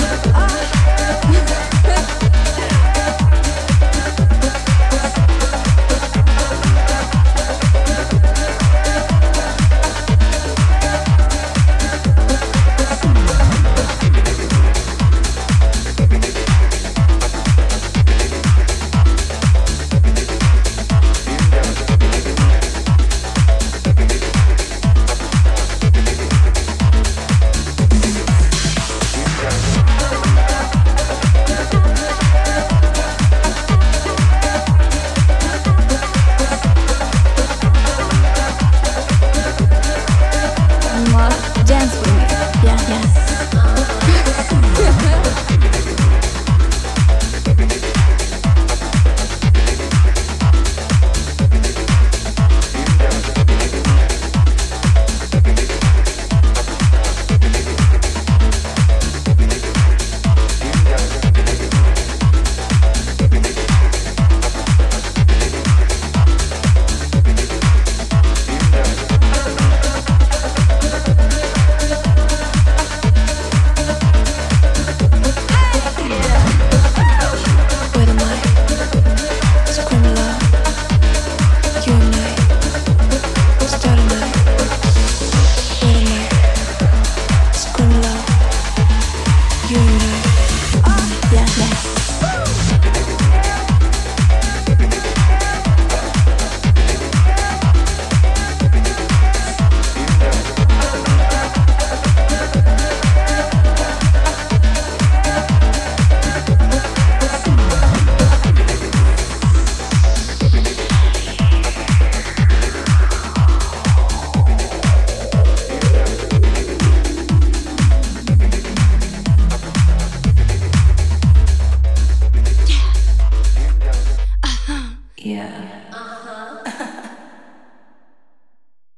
Yeah.